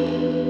Música